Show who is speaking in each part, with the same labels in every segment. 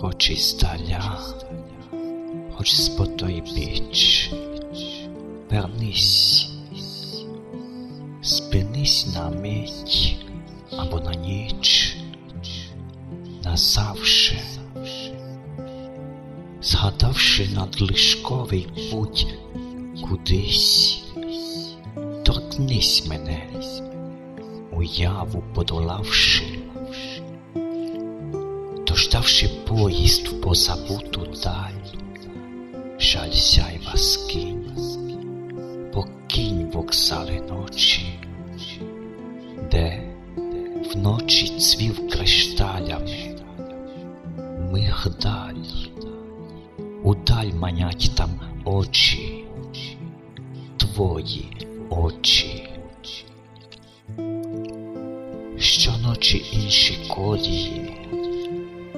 Speaker 1: хоч і здаля, хоч з той біч, вернись, спинись на мить або на ніч, назавше, згадавши надлишковий путь кудись, торкнись мене, уяву подолавши дождавши поїзд в позабуту даль, жаль сяйва скинь, покинь вокзали ночі, де вночі цвів кришталями, мигдаль, удаль манять там очі, твої очі. Щоночі інші колії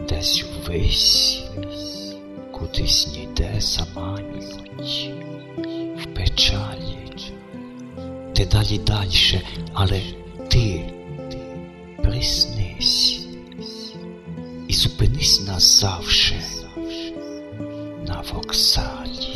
Speaker 1: десь ввись, кудись ніде заманюють, в печалі, ти далі дальше, але ти приснись і зупинись назавше на вокзалі.